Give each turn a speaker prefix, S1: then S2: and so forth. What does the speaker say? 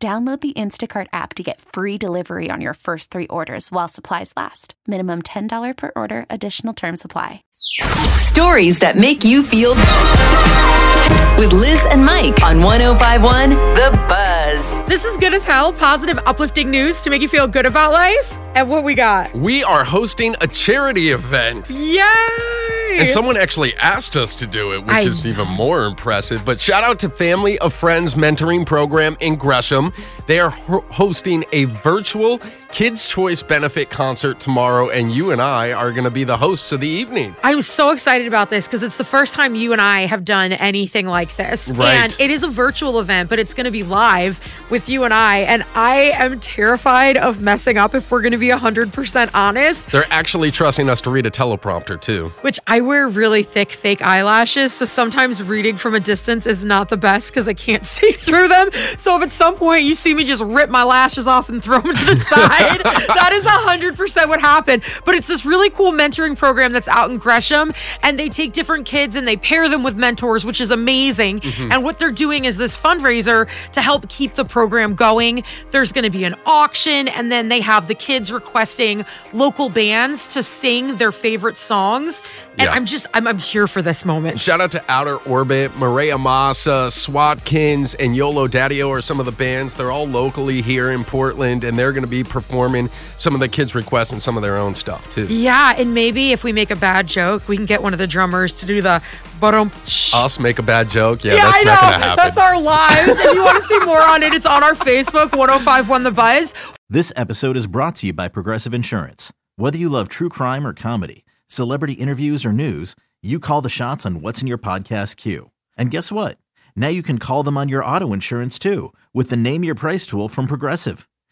S1: Download the Instacart app to get free delivery on your first three orders while supplies last. Minimum $10 per order, additional term supply.
S2: Stories that make you feel with Liz and Mike on 1051 The Buzz.
S3: This is good as hell. Positive, uplifting news to make you feel good about life. And what we got?
S4: We are hosting a charity event.
S3: Yay!
S4: And someone actually asked us to do it, which
S3: I
S4: is even more impressive. But shout out to Family of Friends Mentoring Program in Gresham. They are ho- hosting a virtual Kids Choice benefit concert tomorrow, and you and I are going to be the hosts of the evening.
S3: I'm so excited about this because it's the first time you and I have done anything like this.
S4: Right.
S3: And it is a virtual event, but it's going to be live with you and I. And I am terrified of messing up if we're going to be 100% honest,
S4: They're actually trusting us to read a teleprompter, too.
S3: which I wear really thick fake eyelashes. So sometimes reading from a distance is not the best because I can't see through them. So if at some point you see me just rip my lashes off and throw them to the side, that is 100% what happened. But it's this really cool mentoring program that's out in Gresham. And they take different kids and they pair them with mentors, which is amazing. Mm-hmm. And what they're doing is this fundraiser to help keep the program going. There's going to be an auction, and then they have the kids requesting local bands to sing their favorite songs. And
S4: Yeah.
S3: I'm just, I'm, I'm here for this moment.
S4: Shout out to Outer Orbit, Maria Massa, Swatkins, and Yolo Daddio are some of the bands. They're all locally here in Portland, and they're going to be performing some of the kids' requests and some of their own stuff, too.
S3: Yeah, and maybe if we make a bad joke, we can get one of the drummers to do the but
S4: Us make a bad joke? Yeah,
S3: Yeah,
S4: that's
S3: I
S4: not going to happen.
S3: That's our lives. if you want to see more on it, it's on our Facebook, one hundred and five 1051 The Buzz.
S5: This episode is brought to you by Progressive Insurance. Whether you love true crime or comedy, celebrity interviews or news, you call the shots on what's in your podcast queue. And guess what? Now you can call them on your auto insurance too with the Name Your Price tool from Progressive.